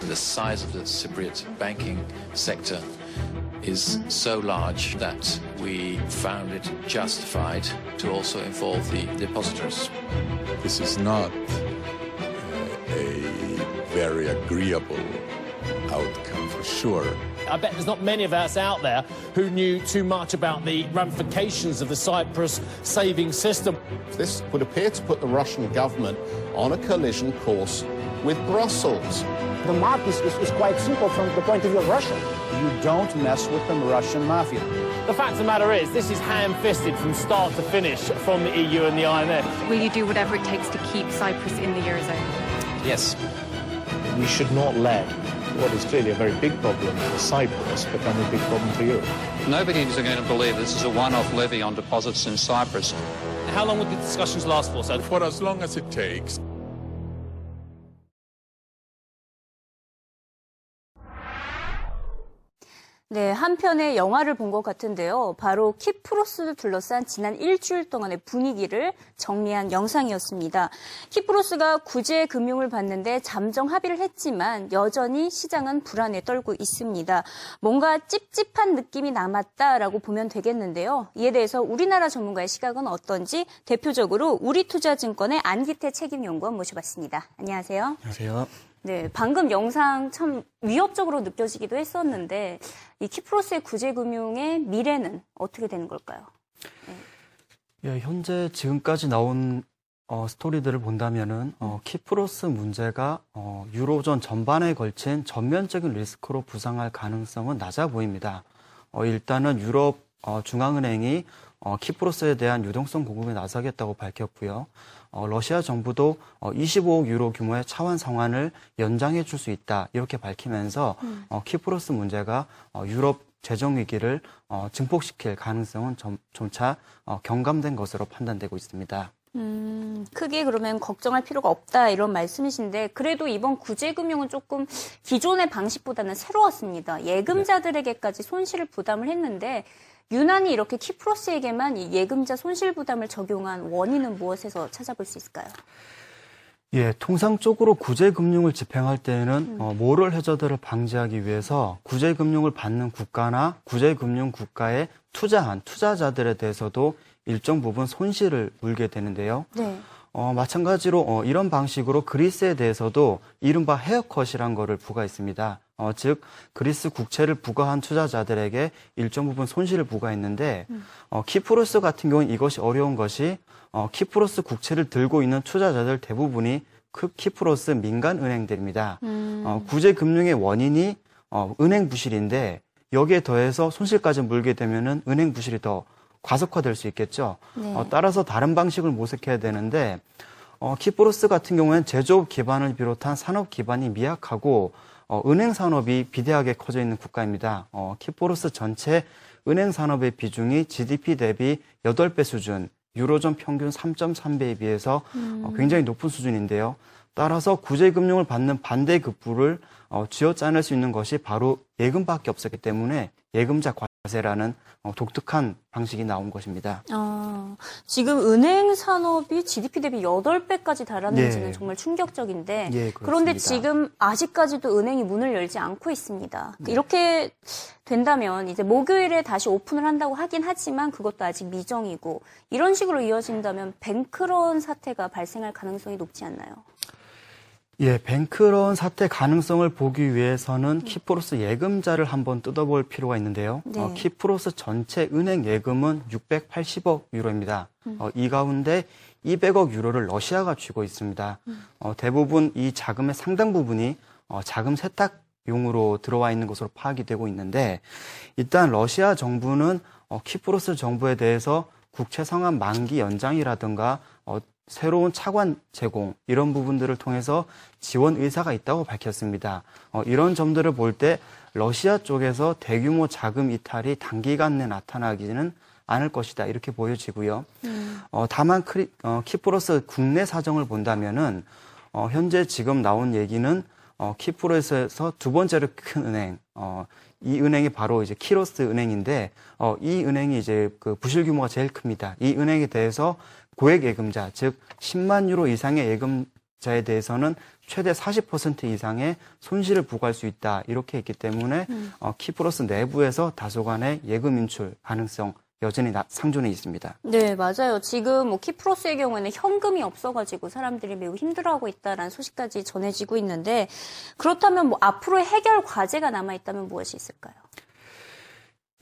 The size of the Cypriot banking sector is so large that we found it justified to also involve the depositors. This is not uh, a very agreeable outcome for sure. I bet there's not many of us out there who knew too much about the ramifications of the Cyprus saving system. This would appear to put the Russian government on a collision course with Brussels. The map is, is, is quite simple from the point of view of Russia. You don't mess with the Russian mafia. The fact of the matter is, this is ham-fisted from start to finish from the EU and the IMF. Will you do whatever it takes to keep Cyprus in the Eurozone? Yes. We should not let what is clearly a very big problem for Cyprus become a big problem for Europe. Nobody is going to believe this is a one-off levy on deposits in Cyprus. How long would the discussions last for, sir? For as long as it takes. 네, 한 편의 영화를 본 것 같은데요. 바로 키프로스를 둘러싼 지난 일주일 동안의 분위기를 정리한 영상이었습니다. 키프로스가 구제 금융을 받는데 잠정 합의를 했지만 여전히 시장은 불안에 떨고 있습니다. 뭔가 찝찝한 느낌이 남았다라고 보면 되겠는데요. 이에 대해서 우리나라 전문가의 시각은 어떤지 대표적으로 우리투자증권의 안기태 책임연구원 모셔봤습니다. 안녕하세요. 안녕하세요. 네, 방금 영상 참 위협적으로 느껴지기도 했었는데 이 키프로스의 구제금융의 미래는 어떻게 되는 걸까요? 네. 예, 현재 지금까지 나온 어, 스토리들을 본다면은 어, 키프로스 문제가 어, 유로존 전반에 걸친 전면적인 리스크로 부상할 가능성은 낮아 보입니다. 어, 일단은 유럽 어, 중앙은행이 어, 키프로스에 대한 유동성 공급에 나서겠다고 밝혔고요. 어, 러시아 정부도 어, 25억 유로 규모의 차원 상환을 연장해 줄 수 있다 이렇게 밝히면서 음. 어, 키프로스 문제가 어, 유럽 재정 위기를 어, 증폭시킬 가능성은 점, 어, 경감된 것으로 판단되고 있습니다. 음, 크게 그러면 걱정할 필요가 없다 이런 말씀이신데 그래도 이번 구제금융은 조금 기존의 방식보다는 새로웠습니다. 예금자들에게까지 손실을 부담을 했는데 유난히 이렇게 키프로스에게만 이 예금자 손실 부담을 적용한 원인은 무엇에서 찾아볼 수 있을까요? 예, 통상적으로 구제금융을 집행할 때에는 어, 모럴 해저드를 방지하기 위해서 구제금융을 받는 국가나 구제금융 국가에 투자한 투자자들에 대해서도 일정 부분 손실을 물게 되는데요. 네. 어, 마찬가지로 어, 이런 방식으로 그리스에 대해서도 이른바 헤어컷이란 거를 부과했습니다. 어, 즉 그리스 국채를 보유한 투자자들에게 일정 부분 손실을 부과했는데 어, 키프로스 같은 경우는 이것이 어려운 것이 어, 키프로스 국채를 들고 있는 투자자들 대부분이 그 키프로스 민간 은행들입니다. 음. 어, 구제 금융의 원인이 어, 은행 부실인데 여기에 더해서 손실까지 물게 되면은 은행 부실이 더 가속화될 수 있겠죠. 네. 어, 따라서 다른 방식을 모색해야 되는데 어, 키프로스 같은 경우에는 제조업 기반을 비롯한 산업 기반이 미약하고 어, 은행 산업이 비대하게 커져 있는 국가입니다. 어, 키프로스 전체 은행 산업의 비중이 GDP 대비 8배 수준, 유로존 평균 3.3배에 비해서 어, 굉장히 높은 수준인데요. 따라서 구제금융을 받는 반대 급부를 어, 쥐어짜낼 수 있는 것이 바로 예금밖에 없었기 때문에 예금자 과세라는 어, 독특한 방식이 나온 것입니다. 아, 지금 은행 산업이 GDP 대비 8배까지 달하는지는 예. 정말 충격적인데 예, 그런데. 지금 아직까지도 은행이 문을 열지 않고 있습니다. 이렇게 된다면 이제 목요일에 다시 오픈을 한다고 하긴 하지만 그것도 아직 미정이고 이런 식으로 이어진다면 뱅크런 사태가 발생할 가능성이 높지 않나요? 예, 뱅크런 사태 가능성을 보기 위해서는 키프로스 예금자를 한번 뜯어볼 필요가 있는데요. 네. 어, 키프로스 전체 은행 예금은 680억 유로입니다. 어, 이 가운데 200억 유로를 러시아가 쥐고 있습니다. 어, 대부분 이 자금의 상당 부분이 어, 자금 세탁용으로 들어와 있는 것으로 파악이 되고 있는데 일단 러시아 정부는 어, 키프로스 정부에 대해서 국채 상환 만기 연장이라든가 어, 새로운 차관 제공 이런 부분들을 통해서 지원 의사가 있다고 밝혔습니다. 어, 이런 점들을 볼 때 러시아 쪽에서 대규모 자금 이탈이 단기간 내 나타나기는 않을 것이다 이렇게 보여지고요. 어, 다만 크리, 어, 키프로스 국내 사정을 본다면은 어, 현재 지금 나온 얘기는 어, 키프로스에서 두 번째로 큰 은행, 어, 이 은행이 바로 이제 키로스 은행인데, 어, 이 은행이 이제 그 부실 규모가 제일 큽니다. 이 은행에 대해서 고액 예금자, 즉 10만 유로 이상의 예금 자에 대해서는 최대 40% 이상의 손실을 부과할 수 있다 이렇게 했기 때문에 음. 어, 키프로스 내부에서 다소간의 예금 인출 가능성 여전히 나, 상존해 있습니다. 네, 맞아요. 지금 뭐 키프로스의 경우에는 현금이 없어가지고 사람들이 매우 힘들어하고 있다라는 소식까지 전해지고 있는데 그렇다면 뭐 앞으로 해결 과제가 남아 있다면 무엇이 있을까요?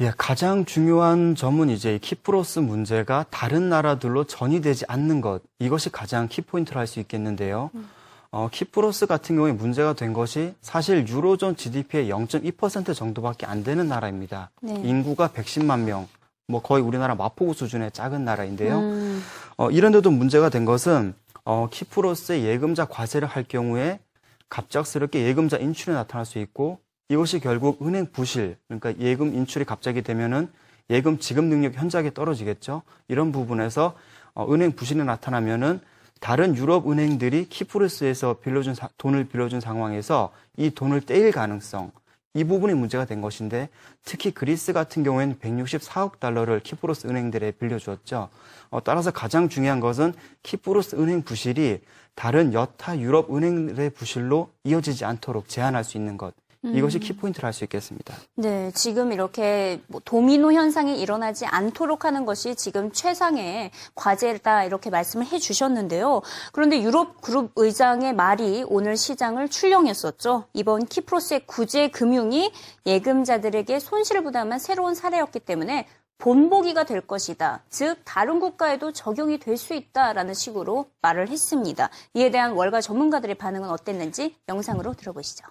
예, 가장 중요한 점은 이제 키프로스 문제가 다른 나라들로 전이되지 않는 것 이것이 가장 키포인트를 할수 있겠는데요. 음. 어, 키프로스 같은 경우에 문제가 된 것이 사실 유로존 GDP의 0.2% 정도밖에 안 되는 나라입니다. 네. 인구가 110만 명, 뭐 거의 우리나라 마포구 수준의 작은 나라인데요. 음. 어, 이런데도 문제가 된 것은 어, 키프로스의 예금자 과세를 할 경우에 갑작스럽게 예금자 인출이 나타날 수 있고 이것이 결국 은행 부실, 그러니까 예금 인출이 갑자기 되면은 예금 지급 능력 현저하게 떨어지겠죠. 이런 부분에서 어, 은행 부실이 나타나면은 다른 유럽 은행들이 키프로스에서 빌려준 사, 돈을 빌려준 상황에서 이 돈을 떼일 가능성, 이 부분이 문제가 된 것인데 특히 그리스 같은 경우에는 164억 달러를 키프로스 은행들에 빌려주었죠. 어, 따라서 가장 중요한 것은 키프로스 은행 부실이 다른 여타 유럽 은행들의 부실로 이어지지 않도록 제한할 수 있는 것. 이것이 음. 키포인트라 할 수 있겠습니다. 네, 지금 이렇게 뭐 도미노 현상이 일어나지 않도록 하는 것이 지금 최상의 과제다 이렇게 말씀을 해주셨는데요. 그런데 유럽 그룹 의장의 말이 오늘 시장을 출렁였었죠. 이번 키프로스의 구제 금융이 예금자들에게 손실을 부담한 새로운 사례였기 때문에 본보기가 될 것이다. 즉 다른 국가에도 적용이 될 수 있다라는 식으로 말을 했습니다. 이에 대한 월가 전문가들의 반응은 어땠는지 영상으로 들어보시죠.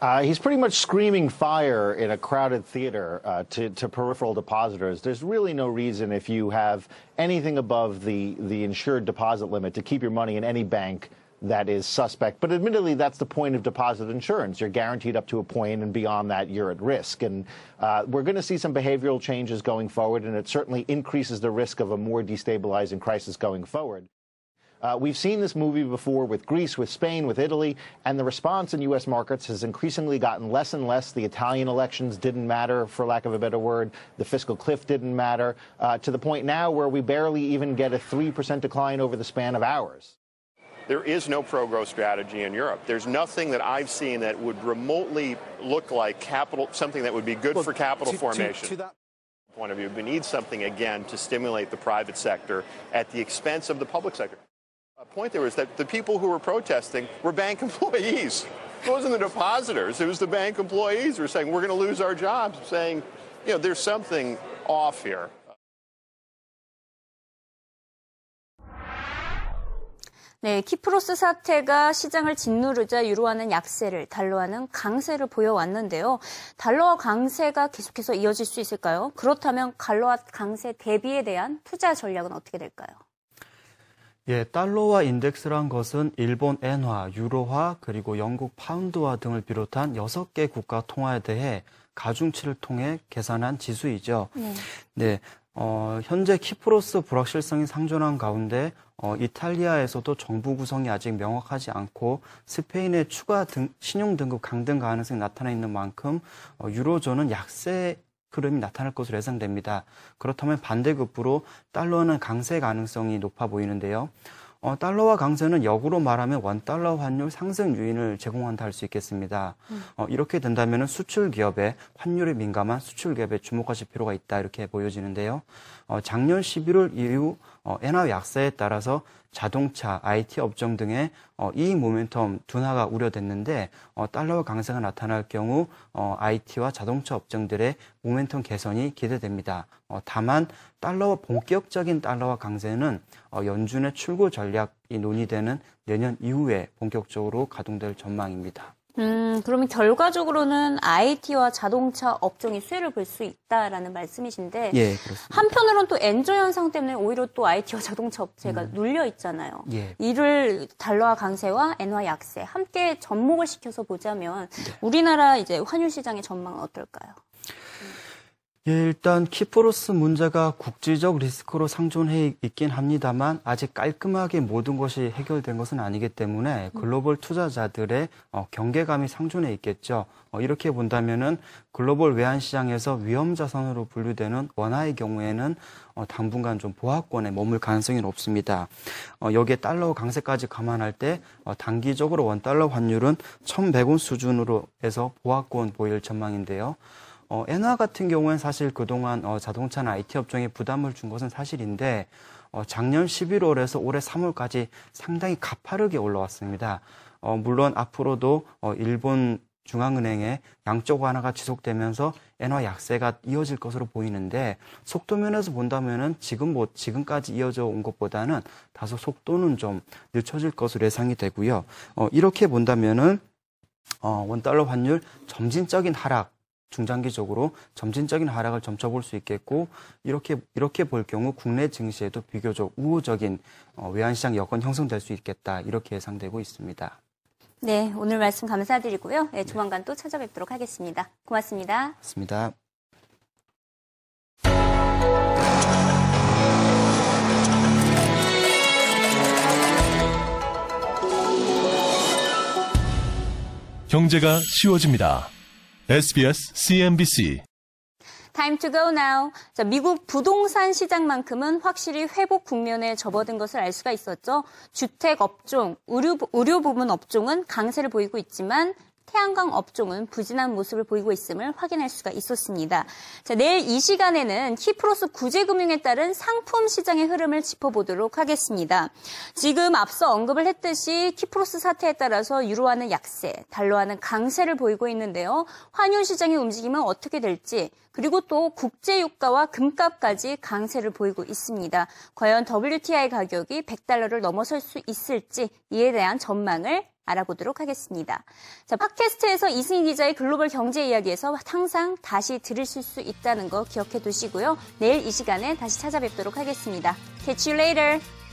Uh, he's pretty much screaming fire in a crowded theater uh, to, to, peripheral depositors. There's really no reason if you have anything above the, the insured deposit limit to keep your money in any bank that is suspect. But admittedly, that's the point of deposit insurance. You're guaranteed up to a point, and beyond that, you're at risk. And uh, we're going to see some behavioral changes going forward, and it certainly increases the risk of a more destabilizing crisis going forward. Uh, we've seen this movie before with Greece, with Spain, with Italy, and the response in U.S. markets has increasingly gotten less and less. The Italian elections didn't matter, for lack of a better word. The fiscal cliff didn't matter, uh, to the point now where we barely even get a 3% decline over the span of hours. There is no pro-growth strategy in Europe. There's nothing that I've seen that would remotely look like capital, something that would be good well, for capital to, formation. To, to that point of view, we need something again to stimulate the private sector at the expense of the public sector. A point there was that the people who were protesting were bank employees. It wasn't the depositors, it was the bank employees who were saying, we're going to lose our jobs, saying, you know, there's something off here. 네, 키프로스 사태가 시장을 짓누르자 유로화는 약세를, 달러화는 강세를 보여왔는데요. 달러화 강세가 계속해서 이어질 수 있을까요? 그렇다면 달러화 강세 대비에 대한 투자 전략은 어떻게 될까요? 예, 달러화 인덱스란 것은 일본 엔화, 유로화, 그리고 영국 파운드화 등을 비롯한 6개 국가 통화에 대해 가중치를 통해 계산한 지수이죠. 네. 네. 어, 현재 키프로스 불확실성이 상존한 가운데 어, 이탈리아에서도 정부 구성이 아직 명확하지 않고 스페인의 추가 등, 신용 등급 강등 가능성이 나타나 있는 만큼 어, 유로존은 약세 흐름이 나타날 것으로 예상됩니다. 그렇다면 반대급부로 달러는 강세 가능성이 높아 보이는데요. 어, 달러와 강세는 역으로 말하면 원달러 환율 상승 요인을 제공한다 할 수 있겠습니다. 음. 어, 이렇게 된다면 수출 기업의 환율에 민감한 수출 기업에 주목하실 필요가 있다 이렇게 보여지는데요. 어, 작년 11월 이후 어, 엔화 약세에 따라서 자동차, IT 업종 등의 어, 이익 모멘텀 둔화가 우려됐는데 어, 달러와 강세가 나타날 경우 어, IT와 자동차 업종들의 모멘텀 개선이 기대됩니다. 어, 다만 달러와 본격적인 달러와 강세는 어, 연준의 출구 전략이 논의되는 내년 이후에 본격적으로 가동될 전망입니다. 음, 그러면 결과적으로는 IT와 자동차 업종이 수혜를 볼 수 있다라는 말씀이신데 예. 한편으로는 또 엔저 현상 때문에 오히려 또 IT와 자동차 업체가 음. 눌려 있잖아요. 예. 이를 달러화 강세와 엔화 약세 함께 접목을 시켜서 보자면 네. 우리나라 이제 환율 시장의 전망은 어떨까요? 예, 일단 키프로스 문제가 국제적 리스크로 상존해 있긴 합니다만 아직 깔끔하게 모든 것이 해결된 것은 아니기 때문에 글로벌 투자자들의 어, 경계감이 상존해 있겠죠. 어, 이렇게 본다면은 글로벌 외환 시장에서 위험 자산으로 분류되는 원화의 경우에는 어, 당분간 좀 보합권에 머물 가능성이 높습니다. 어, 여기에 달러 강세까지 감안할 때 어, 단기적으로 원 달러 환율은 1,100원 수준으로 해서 보합권 보일 전망인데요. 어, 엔화 같은 경우는 사실 그동안 어, 자동차나 IT 업종에 부담을 준 것은 사실인데 어, 작년 11월에서 올해 3월까지 상당히 가파르게 올라왔습니다. 어, 물론 앞으로도 어, 일본 중앙은행의 양적 완화가 지속되면서 엔화 약세가 이어질 것으로 보이는데 속도 면에서 본다면은 지금 뭐 지금까지 이어져 온 것보다는 다소 속도는 좀 늦춰질 것으로 예상이 되고요. 어, 이렇게 본다면은 어, 원 달러 환율 점진적인 하락 중장기적으로 점진적인 하락을 점쳐 볼 수 있겠고 이렇게 이렇게 볼 경우 국내 증시에도 비교적 우호적인 어, 외환시장 여건 형성될 수 있겠다 이렇게 예상되고 있습니다. 네, 오늘 말씀 감사드리고요. 네, 조만간 또 찾아뵙도록 하겠습니다. 고맙습니다. 맞습니다. 경제가 쉬워집니다. SBS CNBC Time to go now. 자, 미국 부동산 시장만큼은 확실히 회복 국면에 접어든 것을 알 수가 있었죠. 주택 업종, 의료, 의료 부문 업종은 강세를 보이고 있지만 태양광 업종은 부진한 모습을 보이고 있음을 확인할 수가 있었습니다. 자, 내일 이 시간에는 키프로스 구제금융에 따른 상품 시장의 흐름을 짚어보도록 하겠습니다. 지금 앞서 언급을 했듯이 키프로스 사태에 따라서 유로화는 약세, 달러화는 강세를 보이고 있는데요. 환율 시장의 움직임은 어떻게 될지 그리고 또 국제 유가와 금값까지 강세를 보이고 있습니다. 과연 WTI 가격이 100달러를 넘어설 수 있을지 이에 대한 전망을 알아보도록 하겠습니다. 자, 팟캐스트에서 이승희 기자의 글로벌 경제 이야기에서 항상 다시 들으실 수 있다는 거 기억해 두시고요. 내일 이 시간에 다시 찾아뵙도록 하겠습니다. Catch you later.